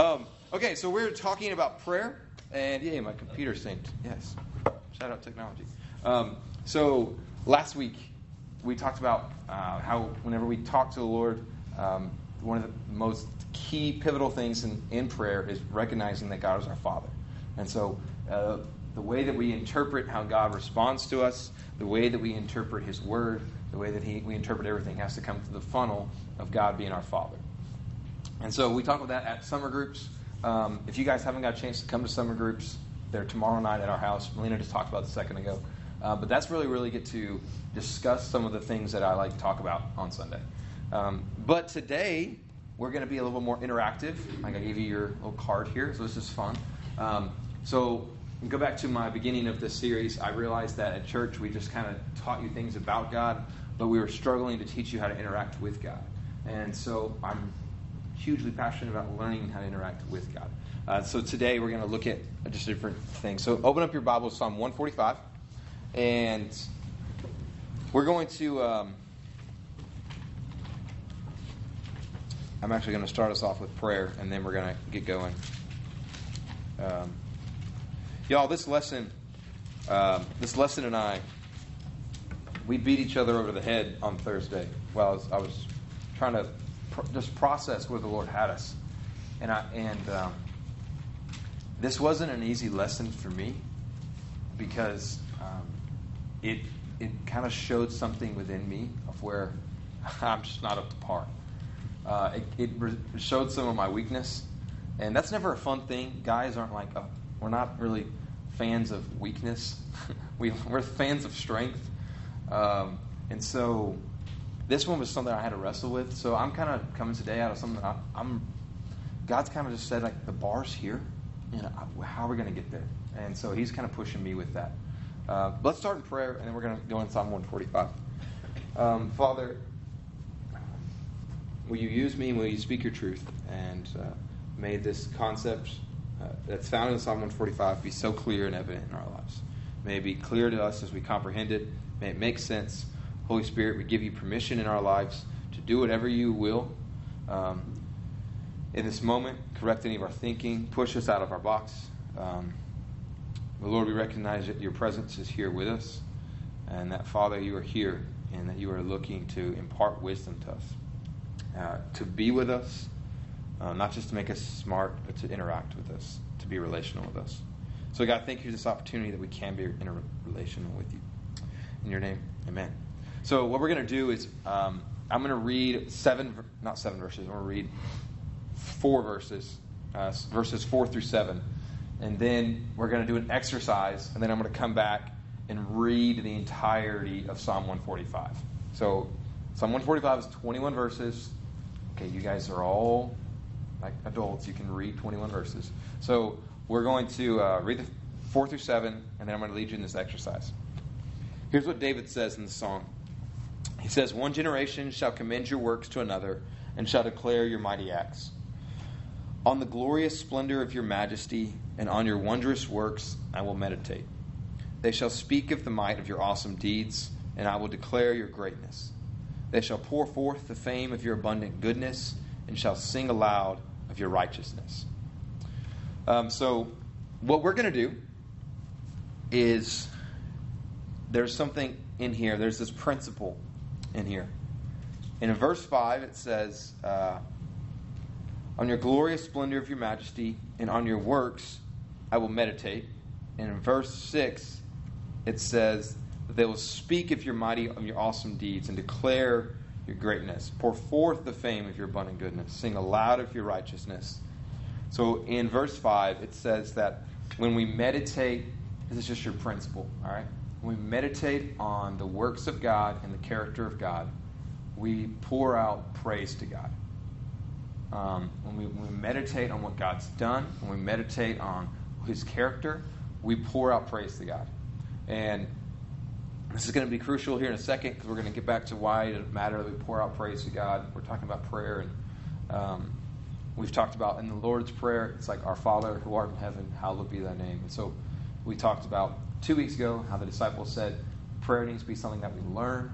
Um, okay, so we're talking about prayer, and yay, my computer synced. Yes, shout out technology. Um, so last week we talked about uh, how whenever we talk to the Lord, um, one of the most key pivotal things in, in prayer is recognizing that God is our Father, and so. Uh, the way that we interpret how God responds to us, the way that we interpret His Word, the way that he, we interpret everything has to come through the funnel of God being our Father. And so we talk about that at summer groups. Um, if you guys haven't got a chance to come to summer groups, they're tomorrow night at our house. Melina just talked about it a second ago. Uh, but that's really, really get to discuss some of the things that I like to talk about on Sunday. Um, but today, we're going to be a little more interactive. Like I gave you your little card here, so this is fun. Um, so go back to my beginning of this series, I realized that at church we just kind of taught you things about God, but we were struggling to teach you how to interact with God. And so I'm hugely passionate about learning how to interact with God. Uh, so today we're going to look at just a different thing. So open up your Bible, Psalm 145, and we're going to. Um, I'm actually going to start us off with prayer, and then we're going to get going. Um, Y'all, this lesson, um, this lesson and I, we beat each other over the head on Thursday while I was, I was trying to just process where the Lord had us. And, I, and um, this wasn't an easy lesson for me because um, it, it kind of showed something within me of where I'm just not up to par. Uh, it, it re- showed some of my weakness. And that's never a fun thing. Guys aren't like, a, we're not really fans of weakness. we, we're fans of strength. Um, and so this one was something I had to wrestle with. So I'm kind of coming today out of something I, am God's kind of just said, like, the bar's here. You know, how are we going to get there? And so he's kind of pushing me with that. Uh, let's start in prayer, and then we're going to go in Psalm 145. Um, Father, will you use me? Will you speak your truth? And uh, may this concept uh, that's found in Psalm 145 be so clear and evident in our lives. May it be clear to us as we comprehend it. May it make sense. Holy Spirit, we give you permission in our lives to do whatever you will. Um, in this moment, correct any of our thinking, push us out of our box. Um, but Lord, we recognize that your presence is here with us, and that, Father, you are here, and that you are looking to impart wisdom to us, uh, to be with us, uh, not just to make us smart, but to interact with us, to be relational with us. So, God, thank you for this opportunity that we can be in relational with you. In your name, amen. So, what we're going to do is um, I'm going to read seven, not seven verses, I'm going to read four verses, uh, verses four through seven. And then we're going to do an exercise, and then I'm going to come back and read the entirety of Psalm 145. So, Psalm 145 is 21 verses. Okay, you guys are all like adults, you can read 21 verses. So we're going to uh, read the 4 through 7, and then I'm going to lead you in this exercise. Here's what David says in the song He says, One generation shall commend your works to another, and shall declare your mighty acts. On the glorious splendor of your majesty, and on your wondrous works I will meditate. They shall speak of the might of your awesome deeds, and I will declare your greatness. They shall pour forth the fame of your abundant goodness, and shall sing aloud of your righteousness. Um, so, what we're going to do is there's something in here, there's this principle in here. And in verse 5, it says, uh, On your glorious splendor of your majesty and on your works I will meditate. And in verse 6, it says, that They will speak of your mighty, of your awesome deeds and declare your greatness. Pour forth the fame of your abundant goodness. Sing aloud of your righteousness. So in verse 5, it says that when we meditate, this is just your principle, all right? When we meditate on the works of God and the character of God, we pour out praise to God. Um, when, we, when we meditate on what God's done, when we meditate on his character, we pour out praise to God. And this is going to be crucial here in a second because we're going to get back to why it matters that we pour out praise to God. We're talking about prayer, and um, we've talked about in the Lord's Prayer, it's like, Our Father who art in heaven, hallowed be thy name. And so we talked about two weeks ago how the disciples said prayer needs to be something that we learn.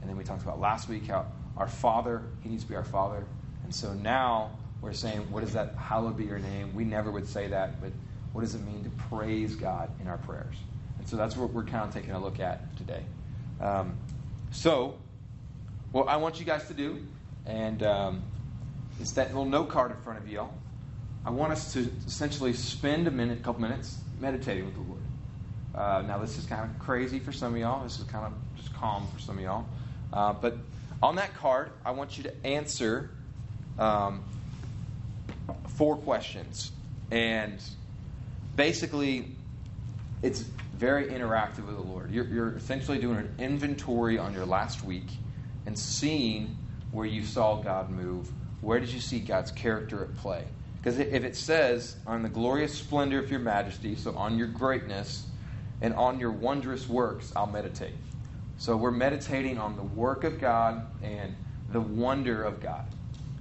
And then we talked about last week how our Father, He needs to be our Father. And so now we're saying, what does that, hallowed be your name? We never would say that, but what does it mean to praise God in our prayers? And so that's what we're kind of taking a look at today. Um, so, what I want you guys to do, and um, it's that little note card in front of you all. I want us to essentially spend a minute, couple minutes, meditating with the Lord. Uh, now, this is kind of crazy for some of y'all. This is kind of just calm for some of y'all. Uh, but on that card, I want you to answer um, four questions. And basically, it's very interactive with the Lord. You're, you're essentially doing an inventory on your last week and seeing where you saw God move. Where did you see God's character at play? Because if it says, on the glorious splendor of your majesty, so on your greatness, and on your wondrous works, I'll meditate. So we're meditating on the work of God and the wonder of God.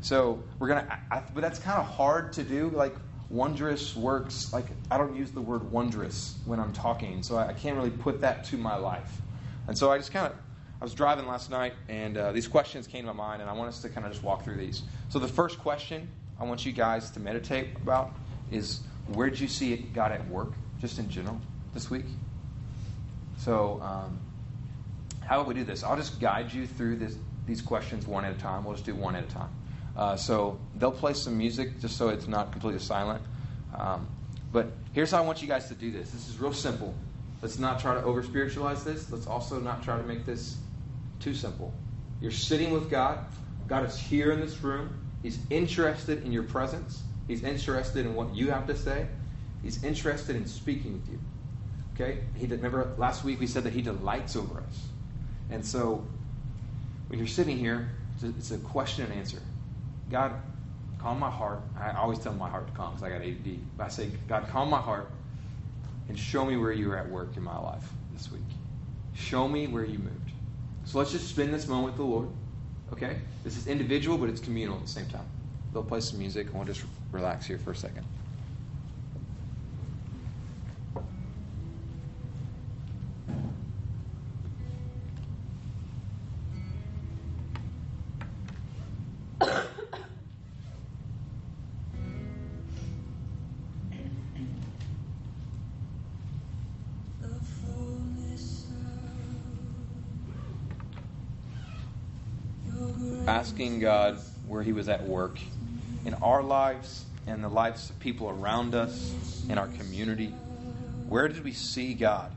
So we're gonna, but that's kind of hard to do. Like wondrous works, like I don't use the word wondrous when I'm talking, so I, I can't really put that to my life. And so I just kind of, I was driving last night, and uh, these questions came to my mind, and I want us to kind of just walk through these. So the first question I want you guys to meditate about is where did you see God at work, just in general, this week? So, um, how will we do this? I'll just guide you through this, these questions one at a time. We'll just do one at a time. Uh, so they'll play some music just so it's not completely silent. Um, but here's how I want you guys to do this. This is real simple. Let's not try to over spiritualize this. Let's also not try to make this too simple. You're sitting with God. God is here in this room. He's interested in your presence. He's interested in what you have to say. He's interested in speaking with you. Okay? He remember last week we said that he delights over us. And so when you're sitting here, it's a, it's a question and answer. God, calm my heart. I always tell my heart to calm because I got ADD. But I say, God, calm my heart and show me where you were at work in my life this week. Show me where you moved. So let's just spend this moment with the Lord. Okay? This is individual, but it's communal at the same time. They'll play some music, and we'll just relax here for a second. Asking God where He was at work in our lives and the lives of people around us, in our community. Where did we see God?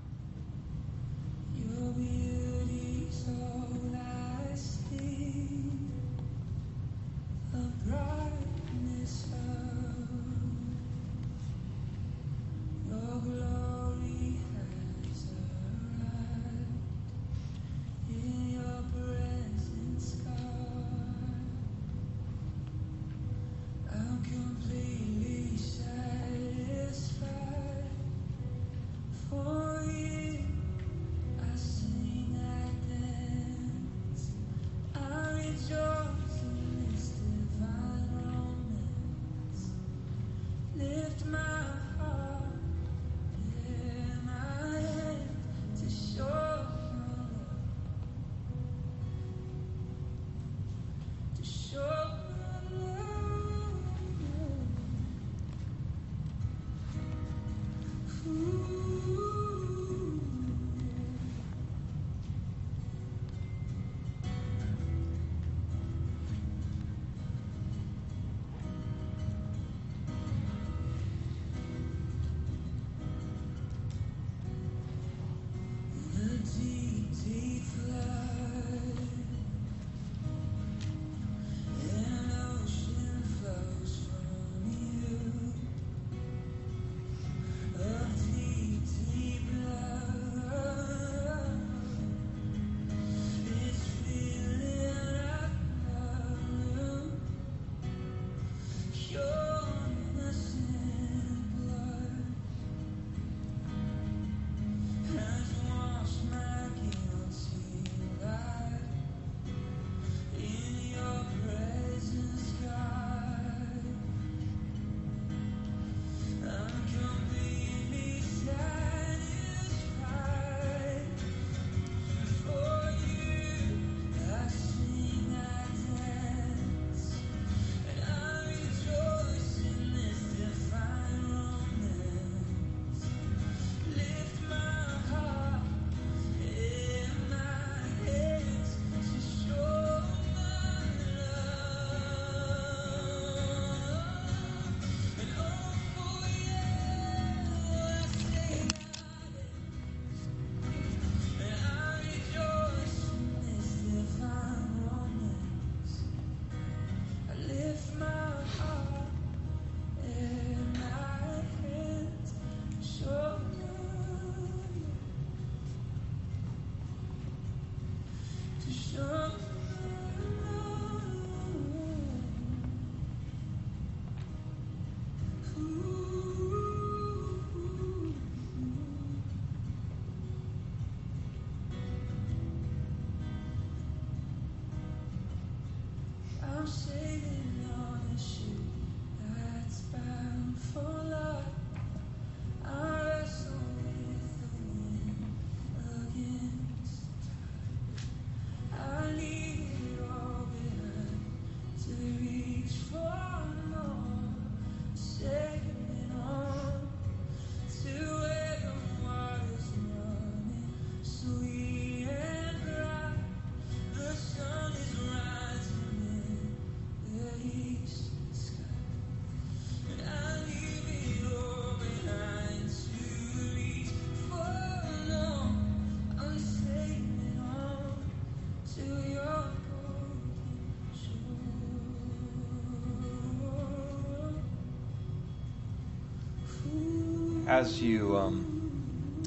As you um,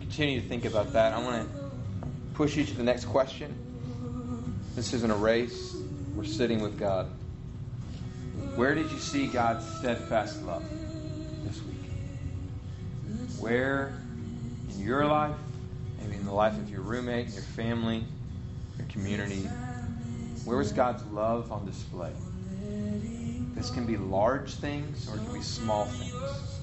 continue to think about that, I want to push you to the next question. This isn't a race, we're sitting with God. Where did you see God's steadfast love this week? Where in your life, maybe in the life of your roommate, your family, your community, where was God's love on display? This can be large things or it can be small things.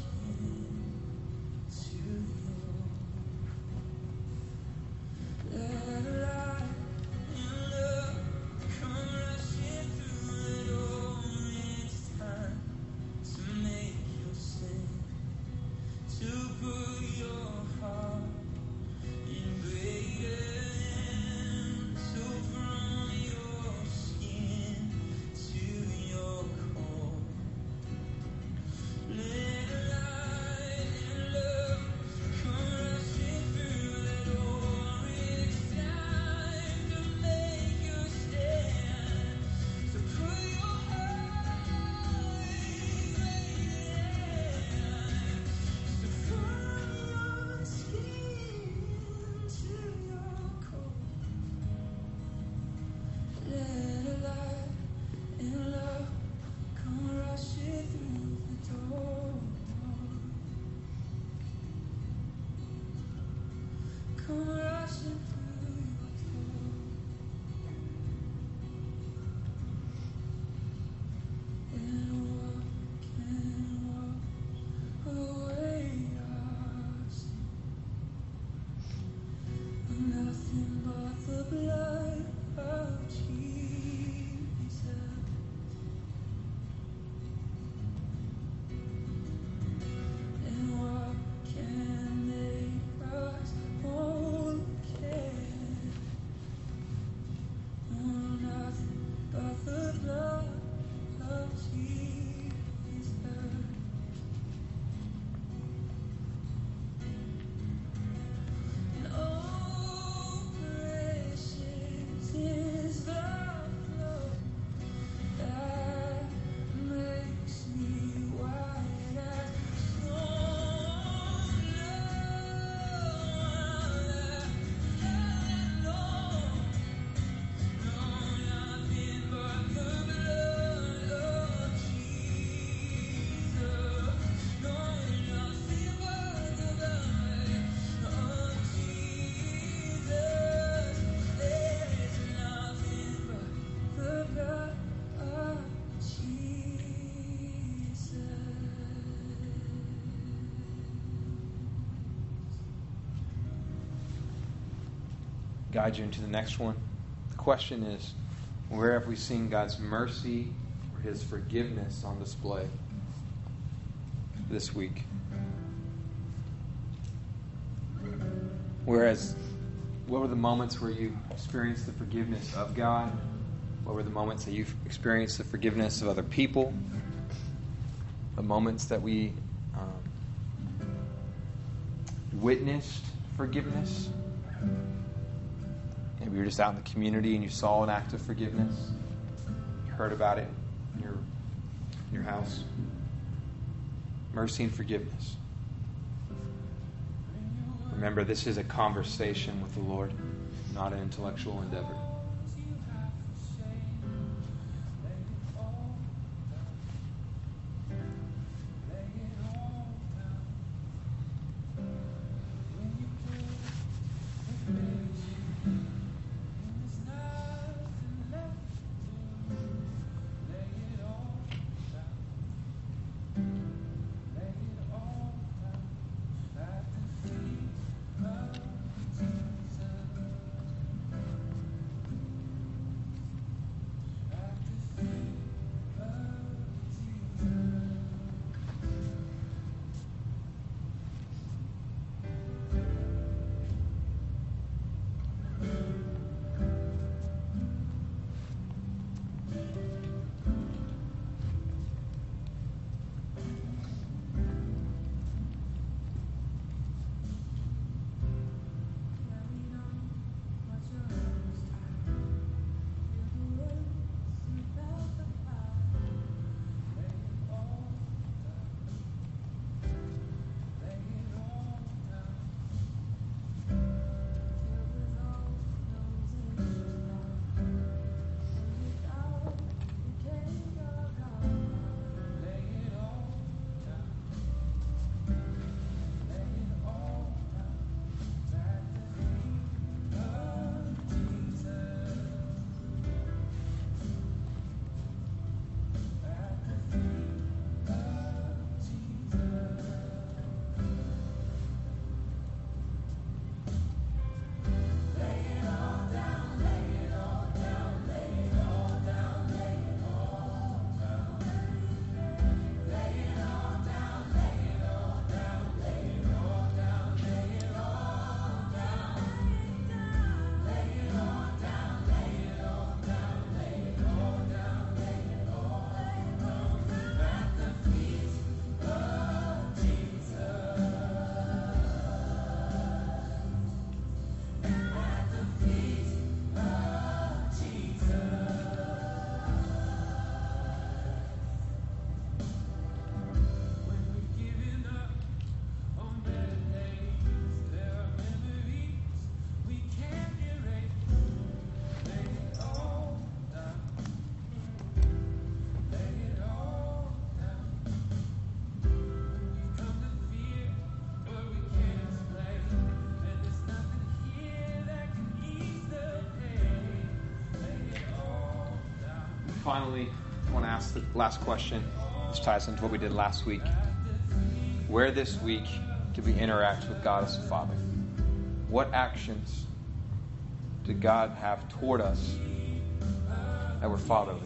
Guide you into the next one. The question is where have we seen God's mercy or his forgiveness on display this week? Whereas, what were the moments where you experienced the forgiveness of God? What were the moments that you've experienced the forgiveness of other people? The moments that we um, witnessed forgiveness? You're just out in the community and you saw an act of forgiveness. You heard about it in your, in your house. Mercy and forgiveness. Remember, this is a conversation with the Lord, not an intellectual endeavor. Finally, I want to ask the last question. This ties into what we did last week. Where this week did we interact with God as a Father? What actions did God have toward us that were fatherly?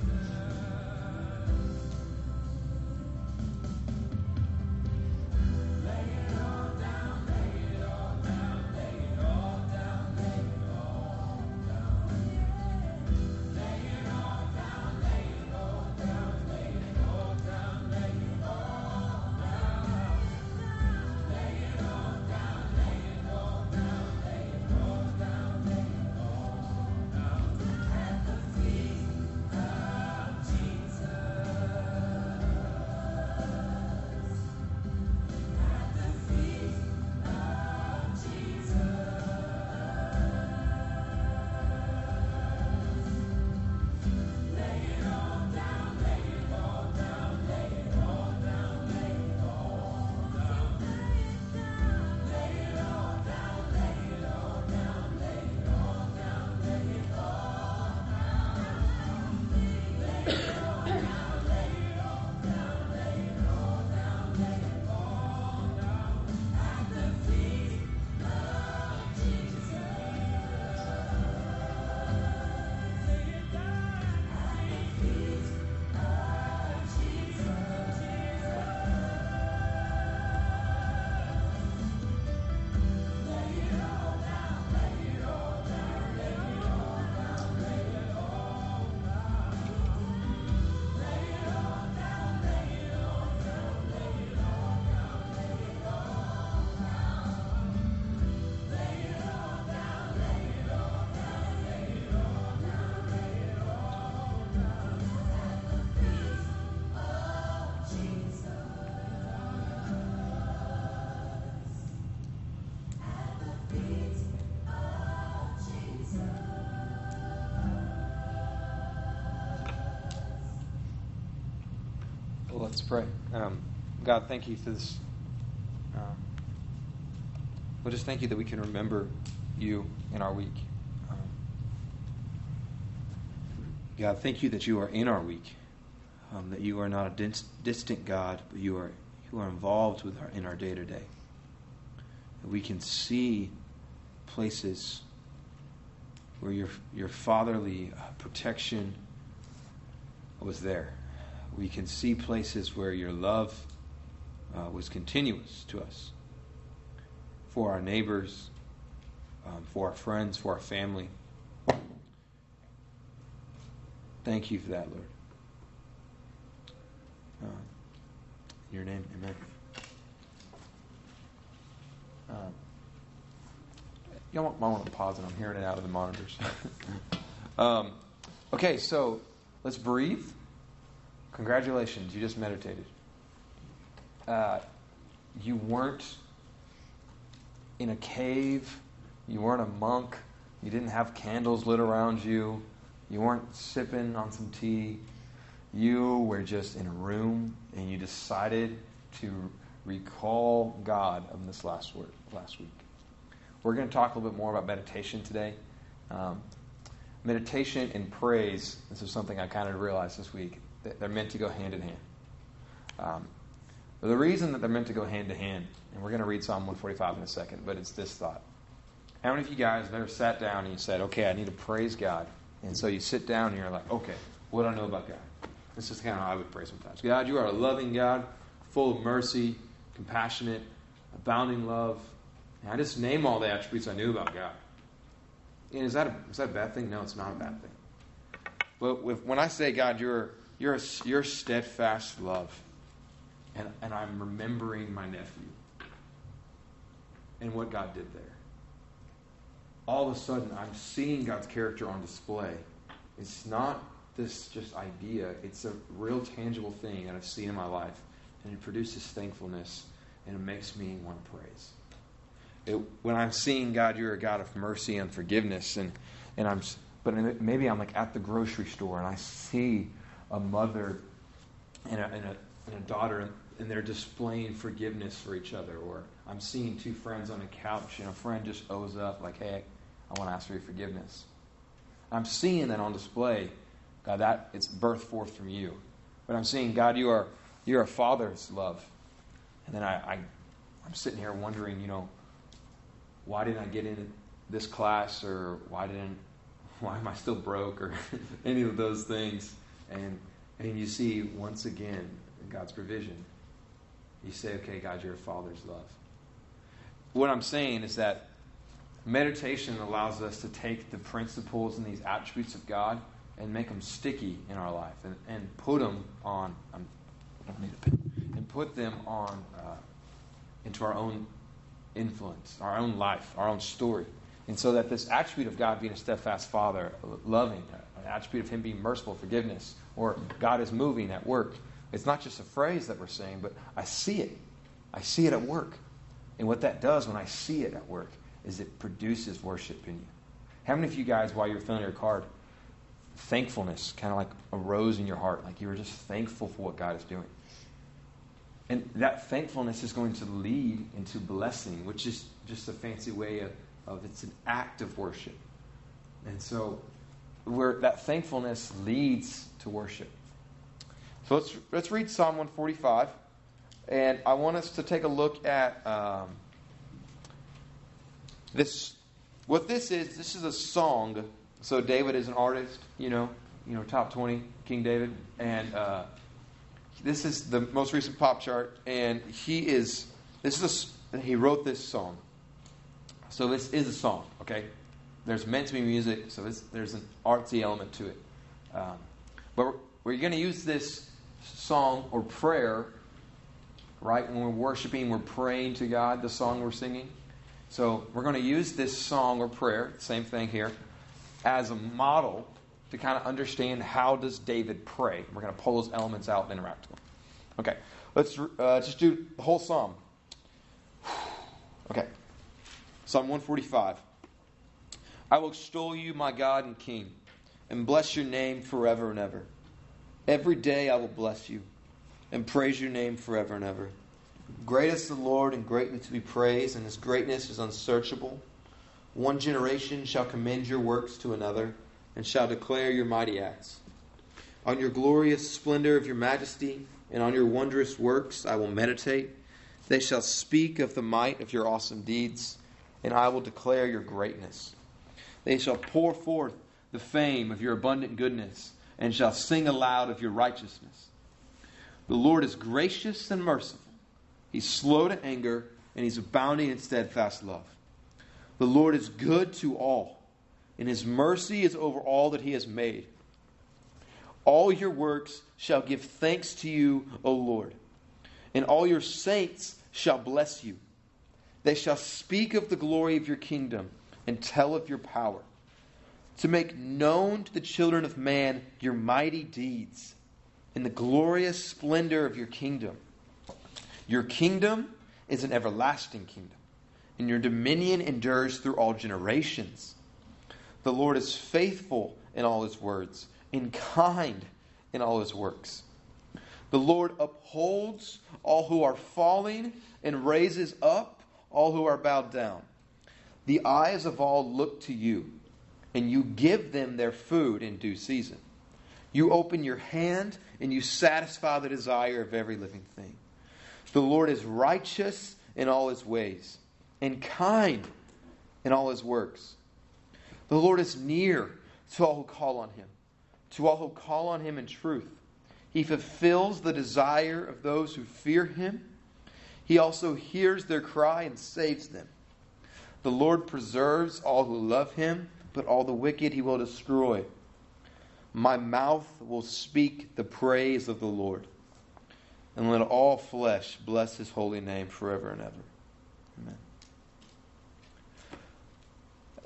Pray. Um, God, thank you for this. Um, well, just thank you that we can remember you in our week. Um, God, thank you that you are in our week, um, that you are not a dis- distant God, but you are you are involved with our in our day to day. That we can see places where your your fatherly uh, protection was there we can see places where your love uh, was continuous to us for our neighbors, um, for our friends, for our family. Thank you for that, Lord. Uh, in your name, amen. Uh, you might want to pause it. I'm hearing it out of the monitors. um, okay, so let's breathe. Congratulations, you just meditated. Uh, you weren't in a cave, you weren't a monk, you didn't have candles lit around you, you weren't sipping on some tea. You were just in a room and you decided to recall God of this last, word, last week. We're going to talk a little bit more about meditation today. Um, meditation and praise, this is something I kind of realized this week they're meant to go hand in hand. Um, but the reason that they're meant to go hand to hand, and we're going to read Psalm 145 in a second, but it's this thought. How many of you guys have ever sat down and you said, okay, I need to praise God? And so you sit down and you're like, okay, what do I know about God? This is kind of how I would pray sometimes. God, you are a loving God, full of mercy, compassionate, abounding love. And I just name all the attributes I knew about God. Is that a, is that a bad thing? No, it's not a bad thing. But with, when I say, God, you're your, your steadfast love. And, and I'm remembering my nephew and what God did there. All of a sudden, I'm seeing God's character on display. It's not this just idea, it's a real tangible thing that I've seen in my life. And it produces thankfulness and it makes me want to praise. It, when I'm seeing God, you're a God of mercy and forgiveness, and, and I'm, but maybe I'm like at the grocery store and I see a mother and a, and a, and a daughter, and they're displaying forgiveness for each other. Or I'm seeing two friends on a couch, and a friend just owes up, like, hey, I want to ask for your forgiveness. I'm seeing that on display, God, that it's birthed forth from you. But I'm seeing, God, you are you're a father's love. And then I, I I'm sitting here wondering, you know, why didn't I get in this class or why didn't why am I still broke or any of those things? And and you see once again God's provision. You say, okay, God, you're a father's love. What I'm saying is that meditation allows us to take the principles and these attributes of God and make them sticky in our life and, and put them on. Um, I don't need a pen. And put them on uh, into our own influence, our own life, our own story. And so that this attribute of God being a steadfast Father, loving, an attribute of Him being merciful, forgiveness, or God is moving at work, it's not just a phrase that we're saying, but I see it. I see it at work. And what that does when I see it at work is it produces worship in you. How many of you guys, while you're filling your card, thankfulness kind of like arose in your heart? Like you were just thankful for what God is doing. And that thankfulness is going to lead into blessing, which is just a fancy way of, of it's an act of worship. And so where that thankfulness leads to worship. So let's let's read Psalm 145, and I want us to take a look at um, this. What this is, this is a song. So David is an artist, you know, you know, top 20, King David, and uh, this is the most recent pop chart, and he is this is a, he wrote this song. So this is a song, okay? There's meant to be music, so there's an artsy element to it. Um, but we're, we're going to use this song or prayer, right? When we're worshiping, we're praying to God, the song we're singing. So we're going to use this song or prayer, same thing here, as a model to kind of understand how does David pray. We're going to pull those elements out and interact with them. Okay, let's uh, just do the whole psalm. Okay, Psalm 145. I will extol you, my God and King, and bless your name forever and ever. Every day I will bless you and praise your name forever and ever. Great is the Lord and greatly to be praised, and his greatness is unsearchable. One generation shall commend your works to another, and shall declare your mighty acts. On your glorious splendor of your majesty, and on your wondrous works I will meditate. They shall speak of the might of your awesome deeds, and I will declare your greatness. They shall pour forth the fame of your abundant goodness, and shall sing aloud of your righteousness. The Lord is gracious and merciful. He's slow to anger, and he's abounding in steadfast love. The Lord is good to all, and his mercy is over all that he has made. All your works shall give thanks to you, O Lord, and all your saints shall bless you. They shall speak of the glory of your kingdom and tell of your power, to make known to the children of man your mighty deeds and the glorious splendor of your kingdom. Your kingdom is an everlasting kingdom, and your dominion endures through all generations. The Lord is faithful in all his words and kind in all his works. The Lord upholds all who are falling and raises up all who are bowed down. The eyes of all look to you, and you give them their food in due season. You open your hand and you satisfy the desire of every living thing. The Lord is righteous in all his ways and kind in all his works. The Lord is near to all who call on him, to all who call on him in truth. He fulfills the desire of those who fear him. He also hears their cry and saves them. The Lord preserves all who love him, but all the wicked he will destroy. My mouth will speak the praise of the Lord, and let all flesh bless his holy name forever and ever. Amen.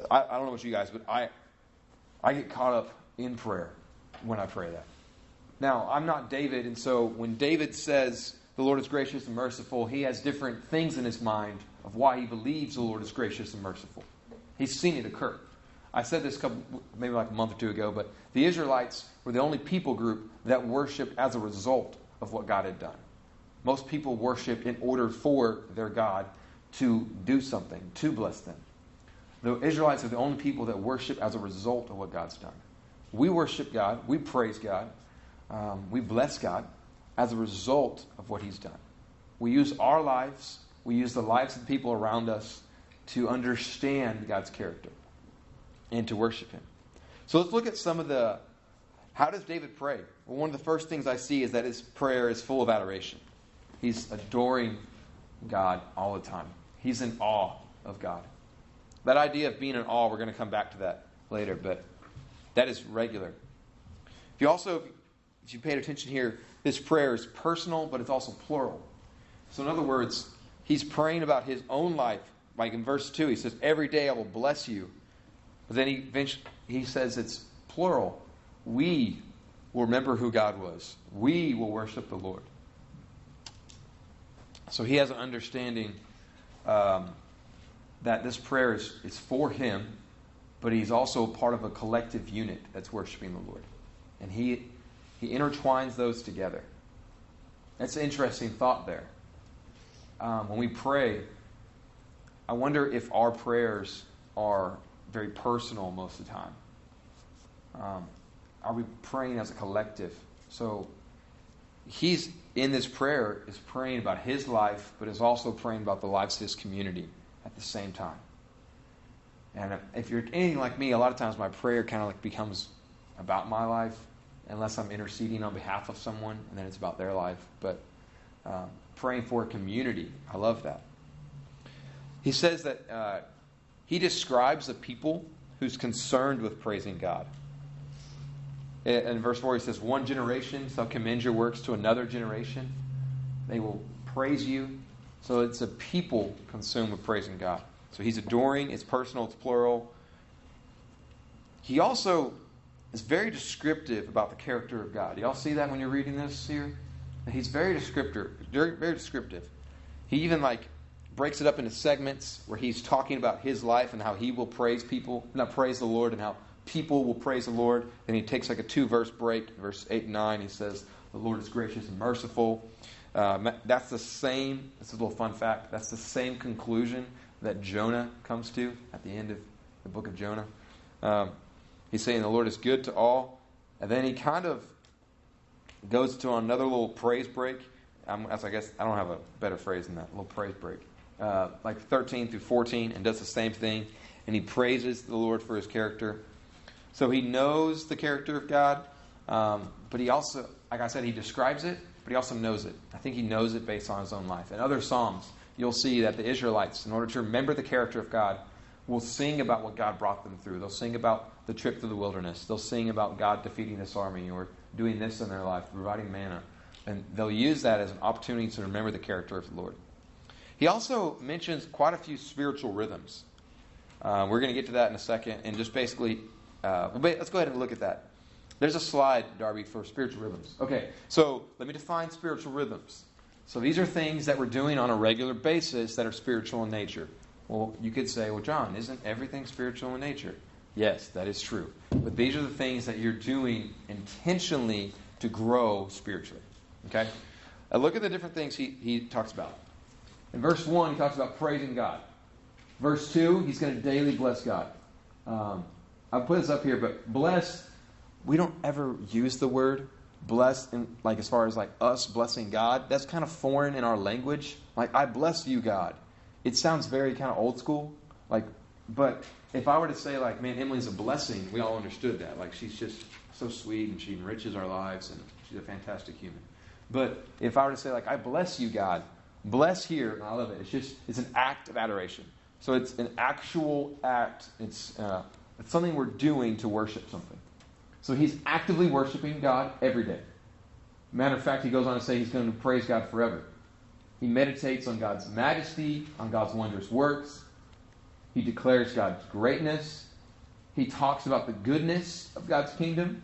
I, I don't know about you guys, but I, I get caught up in prayer when I pray that. Now, I'm not David, and so when David says the Lord is gracious and merciful, he has different things in his mind of why he believes the Lord is gracious and merciful. He's seen it occur. I said this couple, maybe like a month or two ago, but the Israelites were the only people group that worshiped as a result of what God had done. Most people worship in order for their God to do something, to bless them. The Israelites are the only people that worship as a result of what God's done. We worship God, we praise God, um, we bless God as a result of what He's done. We use our lives, we use the lives of the people around us to understand God's character and to worship Him. So let's look at some of the. How does David pray? Well, one of the first things I see is that his prayer is full of adoration. He's adoring God all the time, he's in awe of God. That idea of being in awe, we're going to come back to that later, but that is regular. If you also, if you paid attention here, this prayer is personal, but it's also plural. So, in other words, he's praying about his own life. Like in verse 2, he says, Every day I will bless you. But then he, he says it's plural. We will remember who God was, we will worship the Lord. So he has an understanding um, that this prayer is, is for him, but he's also part of a collective unit that's worshiping the Lord. And he, he intertwines those together. That's an interesting thought there. Um, when we pray, I wonder if our prayers are very personal most of the time. Um, are we praying as a collective? So he's in this prayer is praying about his life, but is also praying about the lives of his community the same time. And if you're anything like me, a lot of times my prayer kind of like becomes about my life, unless I'm interceding on behalf of someone, and then it's about their life. But um, praying for a community, I love that. He says that uh, he describes a people who's concerned with praising God. In verse 4, he says, One generation shall commend your works to another generation. They will praise you. So it's a people consumed with praising God. So he's adoring, it's personal, it's plural. He also is very descriptive about the character of God. Y'all see that when you're reading this here? He's very descriptive, very, very descriptive. He even like breaks it up into segments where he's talking about his life and how he will praise people, not praise the Lord, and how people will praise the Lord. Then he takes like a two verse break. Verse 8 and 9, he says, The Lord is gracious and merciful. Uh, that's the same, this is a little fun fact, that's the same conclusion that Jonah comes to at the end of the book of Jonah. Um, he's saying the Lord is good to all. And then he kind of goes to another little praise break. Um, I guess I don't have a better phrase than that, a little praise break. Uh, like 13 through 14, and does the same thing. And he praises the Lord for his character. So he knows the character of God, um, but he also, like I said, he describes it, but he also knows it. I think he knows it based on his own life. In other Psalms, you'll see that the Israelites, in order to remember the character of God, will sing about what God brought them through. They'll sing about the trip through the wilderness. They'll sing about God defeating this army or doing this in their life, providing manna. And they'll use that as an opportunity to remember the character of the Lord. He also mentions quite a few spiritual rhythms. Uh, we're going to get to that in a second. And just basically, uh, let's go ahead and look at that. There's a slide, Darby, for spiritual rhythms. Okay, so let me define spiritual rhythms. So these are things that we're doing on a regular basis that are spiritual in nature. Well, you could say, well, John, isn't everything spiritual in nature? Yes, that is true. But these are the things that you're doing intentionally to grow spiritually. Okay? Now look at the different things he, he talks about. In verse 1, he talks about praising God. Verse 2, he's going to daily bless God. Um, I'll put this up here, but bless, we don't ever use the word bless in like as far as like us blessing God. That's kind of foreign in our language. Like I bless you, God. It sounds very kind of old school. Like, but if I were to say like, man, Emily's a blessing, we all understood that. Like she's just so sweet and she enriches our lives and she's a fantastic human. But if I were to say like, I bless you, God, bless here, I love it. It's just it's an act of adoration. So it's an actual act. It's uh, it's something we're doing to worship something. So he's actively worshiping God every day. Matter of fact, he goes on to say he's going to praise God forever. He meditates on God's majesty, on God's wondrous works. He declares God's greatness. He talks about the goodness of God's kingdom,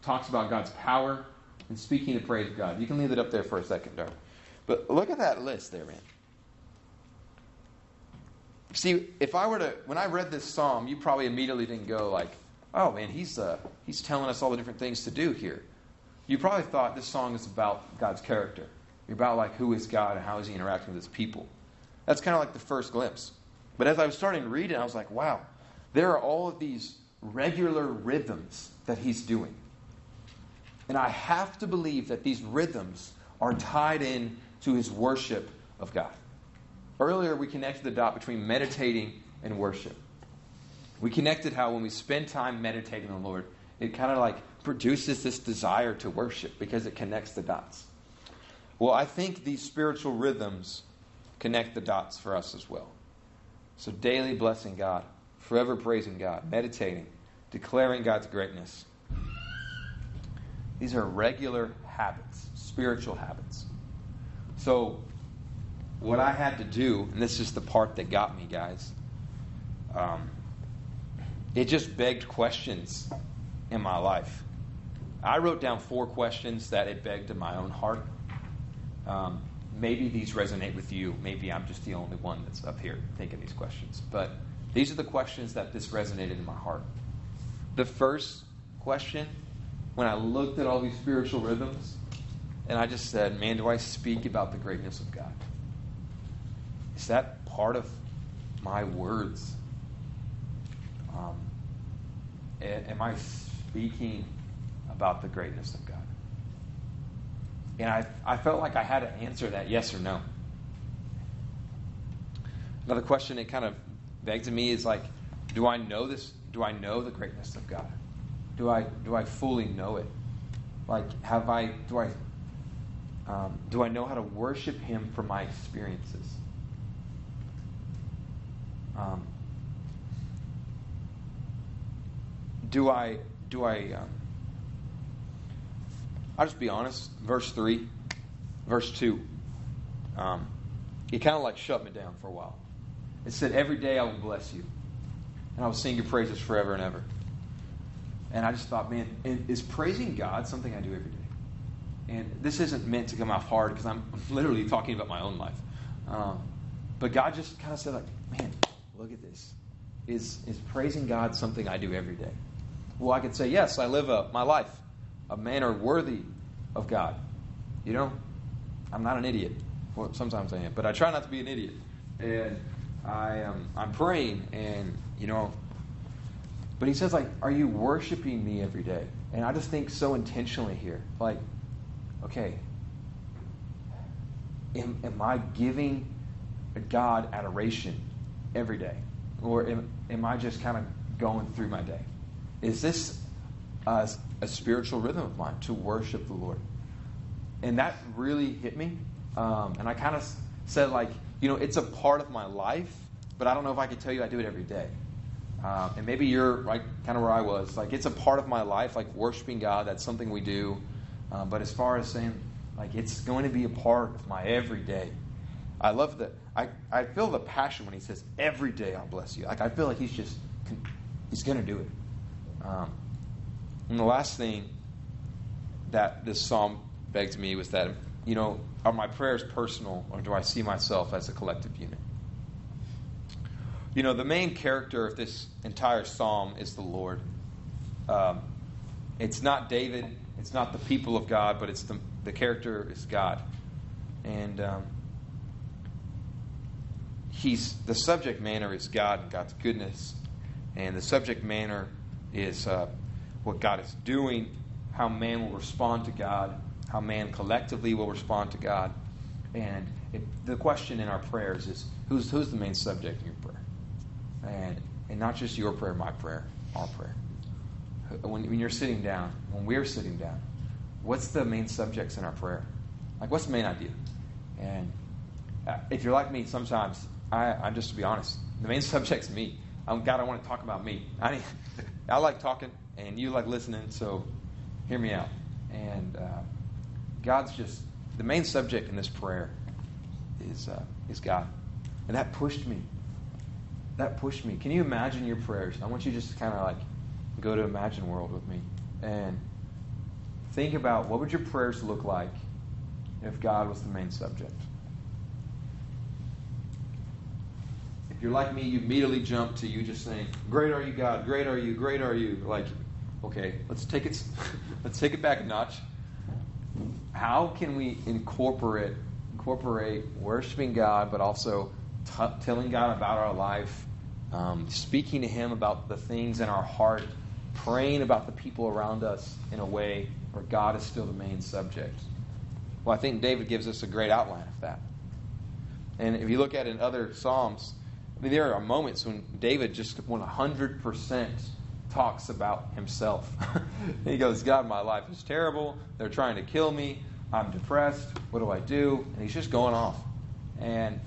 talks about God's power, and speaking the praise of God. You can leave it up there for a second, Dark. But look at that list there, man. See, if I were to, when I read this psalm, you probably immediately didn't go like, "Oh man, he's uh, he's telling us all the different things to do here." You probably thought this song is about God's character, about like who is God and how is He interacting with His people. That's kind of like the first glimpse. But as I was starting to read it, I was like, "Wow, there are all of these regular rhythms that he's doing. And I have to believe that these rhythms are tied in to his worship of God. Earlier, we connected the dot between meditating and worship. We connected how when we spend time meditating on the Lord, it kind of like produces this desire to worship because it connects the dots. Well, I think these spiritual rhythms connect the dots for us as well. So, daily blessing God, forever praising God, meditating, declaring God's greatness. These are regular habits, spiritual habits. So, what I had to do, and this is the part that got me, guys, um, it just begged questions in my life. I wrote down four questions that it begged in my own heart. Um, maybe these resonate with you. Maybe I'm just the only one that's up here thinking these questions. But these are the questions that this resonated in my heart. The first question, when I looked at all these spiritual rhythms, and I just said, man, do I speak about the greatness of God? Is that part of my words? Um, am I speaking about the greatness of God? And I, I felt like I had to answer that yes or no. Another question it kind of begs in me is like, do I know this? Do I know the greatness of God? Do I do I fully know it? Like, have I do I um, do I know how to worship Him from my experiences? Um, do I do I um, I'll just be honest. Verse three, verse two, um, it kind of like shut me down for a while. It said, "Every day I will bless you, and I will sing your praises forever and ever." And I just thought, man, is praising God something I do every day? And this isn't meant to come off hard because I'm literally talking about my own life. Um, but God just kind of said, like, man, look at this. Is is praising God something I do every day? Well, I could say, yes, I live a, my life a manner worthy of God. You know, I'm not an idiot. Well, sometimes I am, but I try not to be an idiot. And I am I'm praying, and you know. But he says, like, are you worshiping me every day? And I just think so intentionally here, like, okay, am, am I giving God adoration every day, or am, am I just kind of going through my day? Is this a, a, spiritual rhythm of mine to worship the Lord? And that really hit me. Um, and I kind of said, like, you know, it's a part of my life, but I don't know if I could tell you I do it every day. Um, and maybe you're like kind of where I was. Like, it's a part of my life, like worshiping God. That's something we do. Um, but as far as saying, like, it's going to be a part of my everyday. I love that. I, I feel the passion when he says, every day I'll bless you. Like, I feel like he's just, he's going to do it. Um, and the last thing that this psalm begged me was that, you know, are my prayers personal or do I see myself as a collective unit? You know, the main character of this entire psalm is the Lord. Um, it's not David, it's not the people of God, but it's the, the character is God. And um, he's the subject matter is God and God's goodness. And the subject matter is uh, what God is doing, how man will respond to God, how man collectively will respond to God. And it, the question in our prayers is who's, who's the main subject in your prayer? And, and not just your prayer, my prayer, our prayer. When, when you're sitting down, when we're sitting down, what's the main subjects in our prayer? Like, what's the main idea? And uh, if you're like me, sometimes, I, I'm just to be honest, the main subject's me. I'm, God, I want to talk about me. I, I like talking, and you like listening, so hear me out. And uh, God's just the main subject in this prayer is uh, is God, and that pushed me. That pushed me. Can you imagine your prayers? I want you just to kind of like go to imagine world with me and think about what would your prayers look like if God was the main subject. You're like me, you immediately jump to you just saying, "Great are you, God! Great are you! Great are you!" Like, okay, let's take it, let's take it back a notch. How can we incorporate incorporate worshiping God, but also t- telling God about our life um, speaking to Him about the things in our heart, praying about the people around us in a way where God is still the main subject. Well, I think David gives us a great outline of that. And if you look at it in other Psalms, I mean, there are moments when David just 100% talks about himself. he goes, God, my life is terrible. They're trying to kill me. I'm depressed. What do I do? And he's just going off. And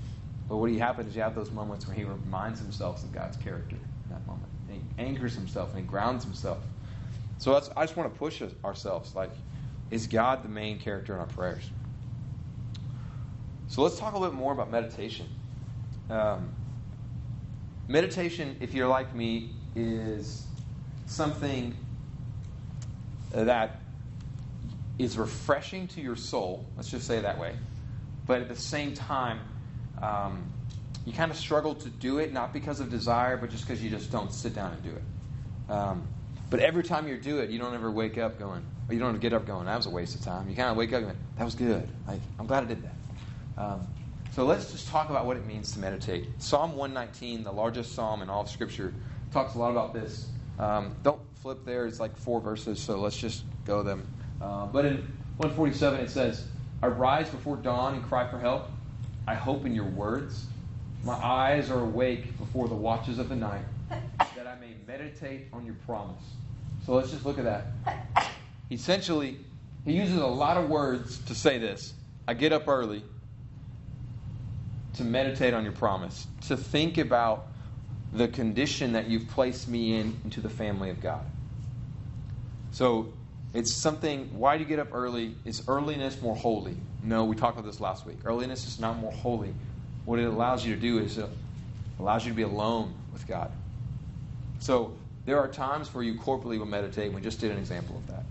but what happens is you have those moments where he reminds himself of God's character in that moment. And he anchors himself and he grounds himself. So I just want to push ourselves. Like, is God the main character in our prayers? So let's talk a little bit more about meditation. Um, meditation, if you're like me, is something that is refreshing to your soul. Let's just say it that way. But at the same time, um, you kind of struggle to do it, not because of desire, but just because you just don't sit down and do it. Um, but every time you do it, you don't ever wake up going, or you don't ever get up going, that was a waste of time. You kind of wake up going, that was good. Like, I'm glad I did that. Um, so let's just talk about what it means to meditate. Psalm 119, the largest psalm in all of Scripture, talks a lot about this. Um, don't flip there, it's like four verses, so let's just go them. Uh, but in 147, it says, I rise before dawn and cry for help. I hope in your words. My eyes are awake before the watches of the night, that I may meditate on your promise. So let's just look at that. Essentially, he uses a lot of words to say this. I get up early to meditate on your promise, to think about the condition that you've placed me in into the family of God. So it's something, why do you get up early? Is earliness more holy? No, we talked about this last week. Earliness is not more holy. What it allows you to do is it allows you to be alone with God. So there are times where you corporately will meditate. We just did an example of that.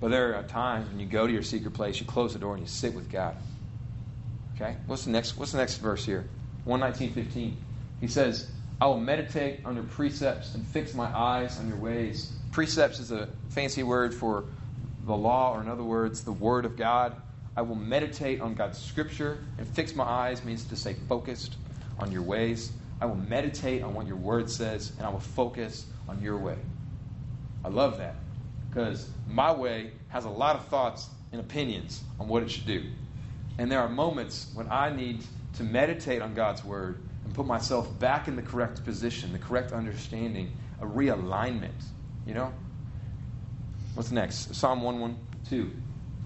But there are times when you go to your secret place, you close the door, and you sit with God. Okay? What's the next what's the next verse here? 119.15. He says, I will meditate on your precepts and fix my eyes on your ways. Precepts is a fancy word for the law, or in other words, the word of God. I will meditate on God's scripture and fix my eyes means to stay focused on your ways. I will meditate on what your word says and I will focus on your way. I love that because my way has a lot of thoughts and opinions on what it should do. And there are moments when I need to meditate on God's word and put myself back in the correct position, the correct understanding, a realignment. You know? What's next? Psalm 112.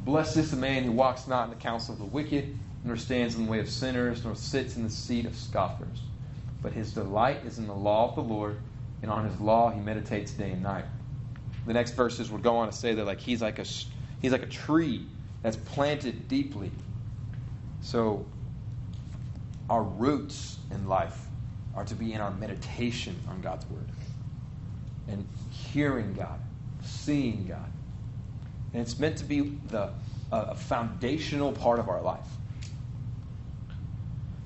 Blessed is the man who walks not in the counsel of the wicked, nor stands in the way of sinners, nor sits in the seat of scoffers. But his delight is in the law of the Lord, and on his law he meditates day and night. The next verses would go on to say that like he's like a he's like a tree that's planted deeply. So our roots in life are to be in our meditation on God's word and hearing God, seeing God. And it's meant to be the a foundational part of our life.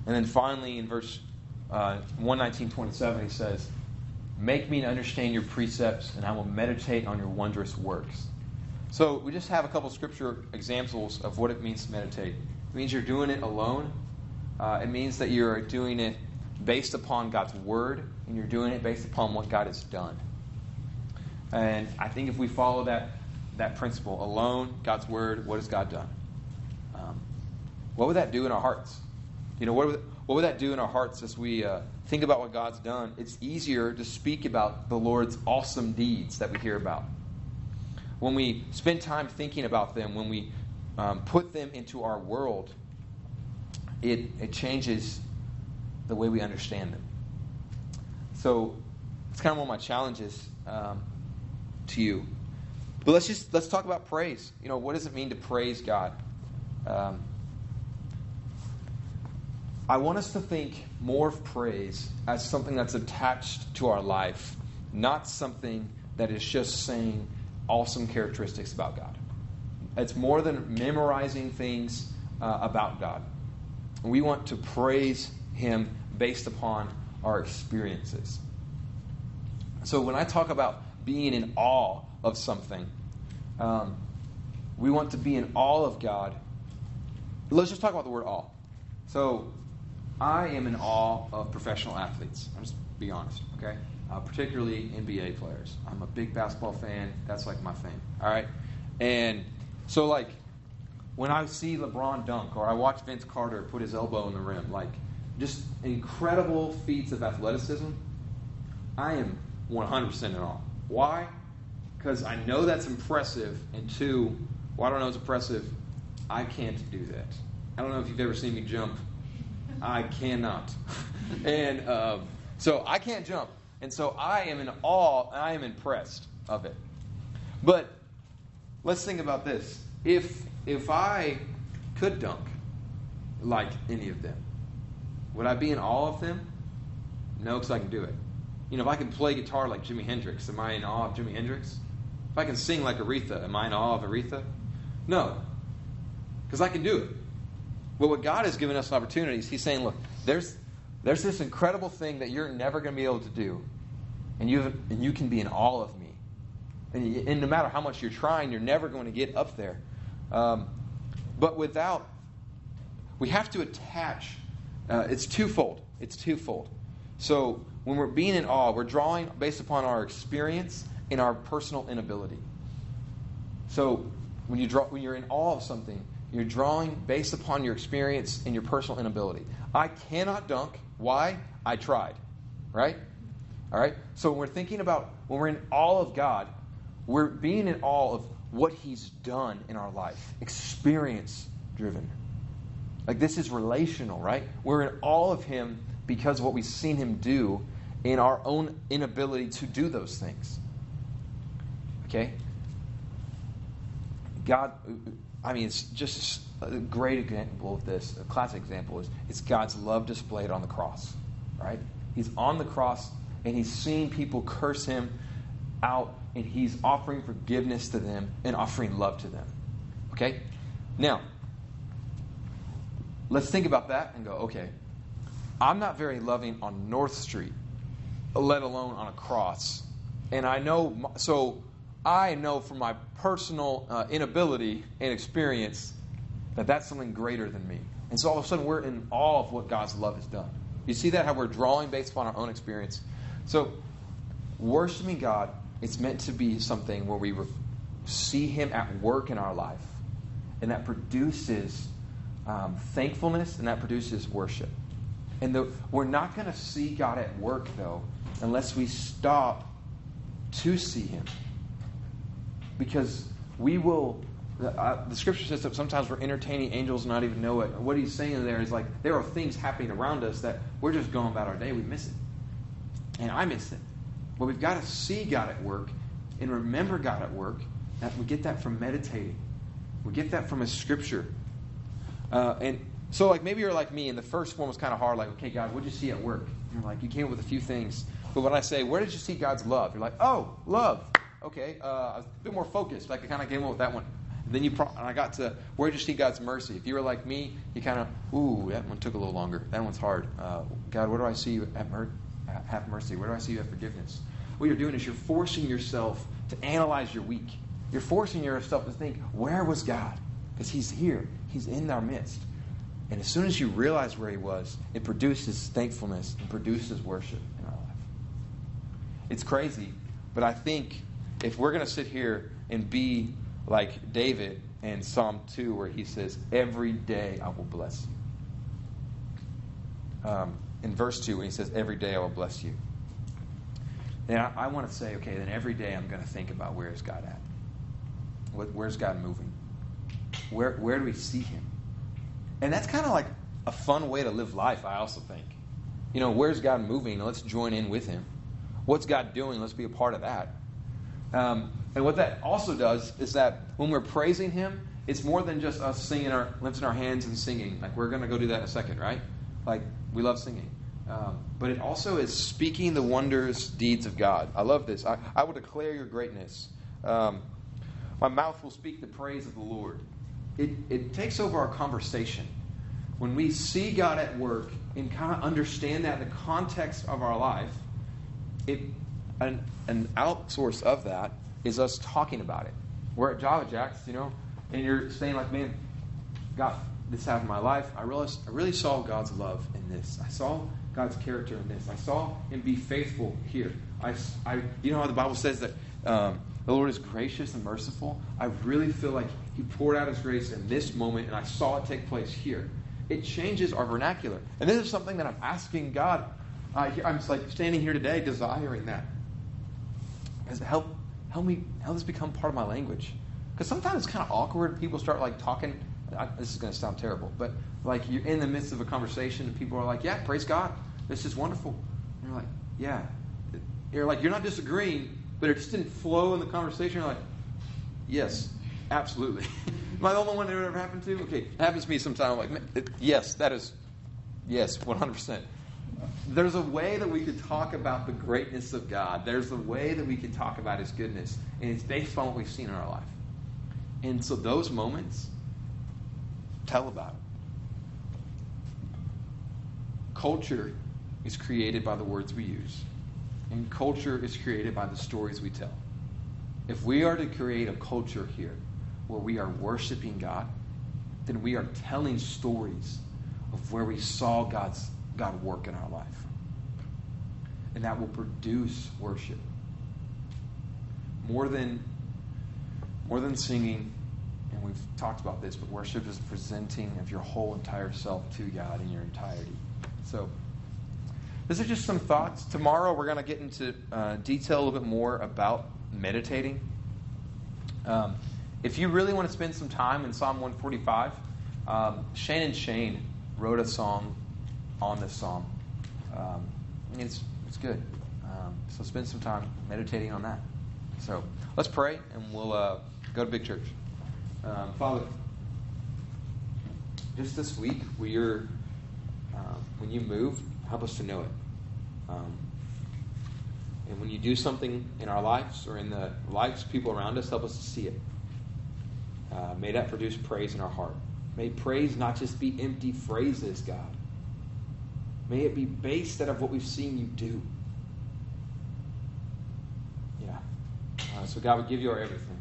And then finally, in verse uh, 119.27, he says, Make me to understand your precepts, and I will meditate on your wondrous works. So we just have a couple scripture examples of what it means to meditate. It means you're doing it alone. Uh, it means that you're doing it based upon God's word, and you're doing it based upon what God has done. And I think if we follow that that principle alone, God's word, what has God done? Um, what would that do in our hearts? You know, what would, what would that do in our hearts as we uh, think about what God's done? It's easier to speak about the Lord's awesome deeds that we hear about. When we spend time thinking about them, when we um, put them into our world, it, it changes the way we understand them. So it's kind of one of my challenges um, to you but let's just let's talk about praise. You know, what does it mean to praise God? Um, I want us to think more of praise as something that's attached to our life, not something that is just saying awesome characteristics about God. It's more than memorizing things uh, about God. We want to praise Him based upon our experiences. So when I talk about being in awe of something. Um, we want to be in awe of God. Let's just talk about the word awe. So, I am in awe of professional athletes. I'm just be honest, okay? Uh, particularly NBA players. I'm a big basketball fan. That's like my thing. All right, and so like when I see LeBron dunk or I watch Vince Carter put his elbow in the rim, like just incredible feats of athleticism, I am 100% in awe. Why? Because I know that's impressive, and two, well, I don't know it's impressive. I can't do that. I don't know if you've ever seen me jump. I cannot. and um, so I can't jump. And so I am in awe, I am impressed of it. But let's think about this. If if I could dunk like any of them, would I be in awe of them? No, because I can do it. You know, if I can play guitar like Jimi Hendrix, am I in awe of Jimi Hendrix? If I can sing like Aretha, am I in awe of Aretha? No, because I can do it. But what God has given us opportunities, He's saying, look, there's, there's this incredible thing that you're never going to be able to do, and you, and you can be in awe of me. And, no matter how much you're trying, you're never going to get up there. Um, but without, we have to attach, uh, it's twofold. It's twofold. So when we're being in awe, we're drawing based upon our experience and our personal inability. So when you draw, when you're in awe of something, you're drawing based upon your experience and your personal inability. I cannot dunk. Why? I tried. Right? All right? So when we're thinking about when we're in awe of God, we're being in awe of what He's done in our life, experience driven. Like this is relational, right? We're in awe of Him because of what we've seen Him do in our own inability to do those things. Okay? God, I mean, it's just a great example of this. A classic example is it's God's love displayed on the cross, right? He's on the cross and he's seeing people curse him out and he's offering forgiveness to them and offering love to them. Okay? Now, let's think about that and go, okay, I'm not very loving on North Street, let alone on a cross. And I know, so I know from my personal uh, inability and experience that that's something greater than me. And so all of a sudden we're in awe of what God's love has done. You see that? How we're drawing based upon our own experience. So, worshiping God, it's meant to be something where we re- see Him at work in our life. And that produces um, thankfulness and that produces worship. And the, we're not going to see God at work, though, unless we stop to see Him because we will. Uh, the scripture says that sometimes we're entertaining angels and not even know it. What he's saying there is like there are things happening around us that we're just going about our day. We miss it, and I miss it. But we've got to see God at work and remember God at work. That we get that from meditating. We get that from a scripture. Uh, and so, like maybe you're like me, and the first one was kind of hard. Like, okay, God, what did you see at work? And you're like, you came up with a few things. But when I say, where did you see God's love? You're like, oh, love okay, uh, I was a bit more focused. Like I kind of came up with that one. And then you, pro- and I got to where did you see God's mercy? If you were like me, you kind of, ooh, that one took a little longer. That one's hard. Uh, God, where do I see you have, mer- have mercy? Where do I see you have forgiveness? What you're doing is you're forcing yourself to analyze your week. You're forcing yourself to think, where was God? Because He's here. He's in our midst. And as soon as you realize where He was, it produces thankfulness and produces worship in our life. It's crazy, but I think if we're going to sit here and be like David in Psalm 2, where he says, Every day I will bless you. Um, in verse 2, when he says, Every day I will bless you. Then I, I want to say, okay, then every day I'm going to think about where is God at? What, where's God moving? Where, where do we see him? And that's kind of like a fun way to live life, I also think. You know, where's God moving? Let's join in with him. What's God doing? Let's be a part of that. Um, and what that also does is that when we're praising Him, it's more than just us singing our, lifting our hands and singing. Like we're going to go do that in a second, right? Like we love singing. Um, but it also is speaking the wonders, deeds of God. I love this. I, I will declare your greatness. Um, my mouth will speak the praise of the Lord. It, it takes over our conversation. When we see God at work and kind of understand that in the context of our life, it an, an outsource of that is us talking about it. We're at Java Jacks, you know, and you're saying like, man, God, this happened of my life, I realized I really saw God's love in this. I saw God's character in this. I saw Him be faithful here. I, I you know how the Bible says that um, the Lord is gracious and merciful. I really feel like He poured out His grace in this moment, and I saw it take place here. It changes our vernacular, and this is something that I'm asking God. Uh, I'm just like standing here today, desiring that. As help, help me, help this become part of my language. Because sometimes it's kind of awkward. People start like talking I, this is going to sound terrible, but like you're in the midst of a conversation and people are like, yeah, praise God. This is wonderful. And you're like, yeah. You're like, you're not disagreeing, but it just didn't flow in the conversation. You're like, yes, absolutely. Am I the only one that ever happened to? Okay, it happens to me sometimes. I'm like, yes, that is, yes, 100%. There's a way that we could talk about the greatness of God. There's a way that we can talk about His goodness, and it's based on what we've seen in our life. And so those moments, Tell about it. Culture is created by the words we use, and culture is created by the stories we tell. If we are to create a culture here where we are worshiping God, then we are telling stories of where we saw God's God work in our life. And that will produce worship. More than more than singing, we've talked about this, but worship is presenting of your whole entire self to God in your entirety. So, these are just some thoughts. Tomorrow, we're going to get into uh, detail a little bit more about meditating. Um, if you really want to spend some time in Psalm 145, um, Shane and Shane wrote a song on this psalm. Um, it's, it's good. Um, so spend some time meditating on that. So let's pray, and we'll uh, go to Big Church. Um, Father, just this week, we are, um, when you move, help us to know it. Um, and when you do something in our lives or in the lives of people around us, help us to see it. Uh, may that produce praise in our heart. May praise not just be empty phrases, God. May it be based out of what we've seen you do. Yeah. Uh, so, God, we give you our everything.